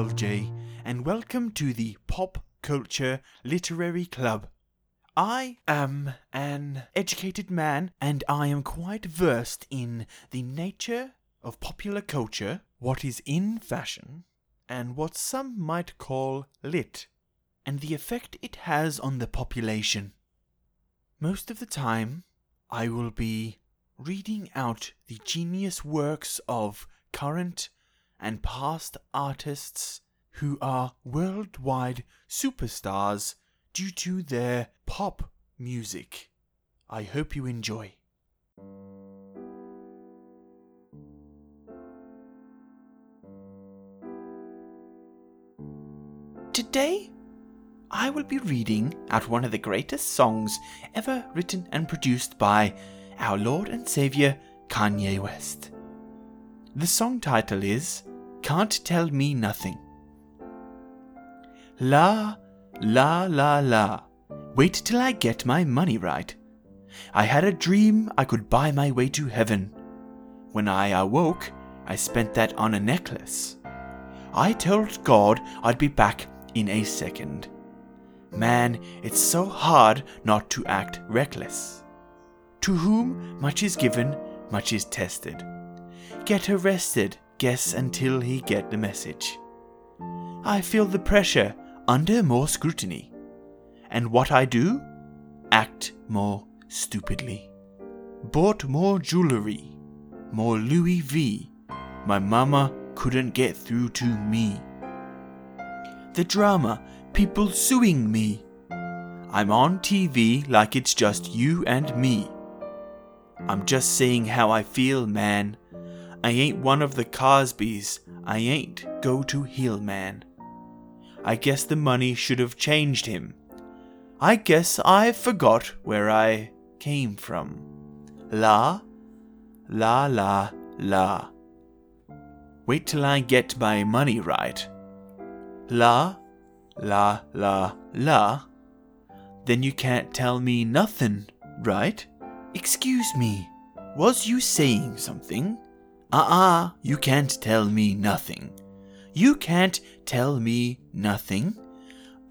LJ, and welcome to the Pop Culture Literary Club. I am an educated man, and I am quite versed in the nature of popular culture, what is in fashion, and what some might call lit, and the effect it has on the population. Most of the time, I will be reading out the genius works of current and past artists who are worldwide superstars due to their pop music. I hope you enjoy. Today, I will be reading out one of the greatest songs ever written and produced by our Lord and Savior Kanye West. The song title is Can't Tell Me Nothing. La, la, la, la. Wait till I get my money right. I had a dream I could buy my way to heaven. When I awoke, I spent that on a necklace. I told God I'd be back in a second. Man, it's so hard not to act reckless. To whom much is given, much is tested. Get arrested, guess until he get the message. I feel the pressure under more scrutiny. And what I do? Act more stupidly. Bought more jewelry, more Louis V. My mama couldn't get through to me. The drama, people suing me. I'm on TV like it's just you and me. I'm just saying how I feel, man. I ain't one of the Cosbys. I ain't go to Hillman. I guess the money should have changed him. I guess I forgot where I came from. La, la, la, la. Wait till I get my money right. La, la, la, la. Then you can't tell me nothing, right? Excuse me, was you saying something? Uh uh you can't tell me nothing. You can't tell me nothing.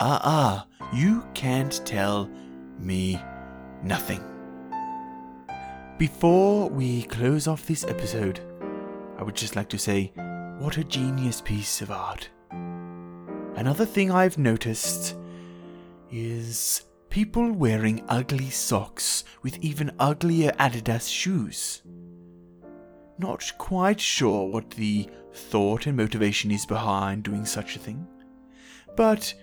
Uh uh you can't tell me nothing. Before we close off this episode, I would just like to say, what a genius piece of art. Another thing I've noticed is people wearing ugly socks with even uglier Adidas shoes. Not quite sure what the thought and motivation is behind doing such a thing. But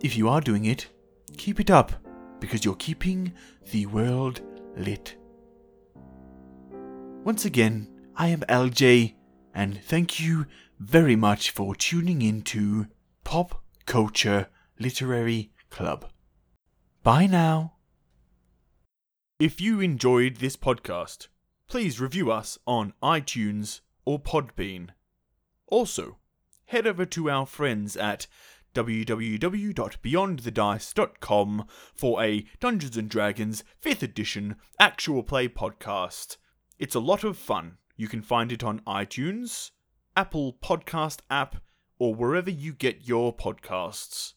if you are doing it, keep it up because you're keeping the world lit. Once again, I am LJ, and thank you very much for tuning in to Pop Culture Literary Club. Bye now. If you enjoyed this podcast, please review us on iTunes or Podbean. Also, head over to our friends at www.beyondthedice.com for a Dungeons and Dragons 5th edition actual play podcast. It's a lot of fun. You can find it on iTunes, Apple Podcast app, or wherever you get your podcasts.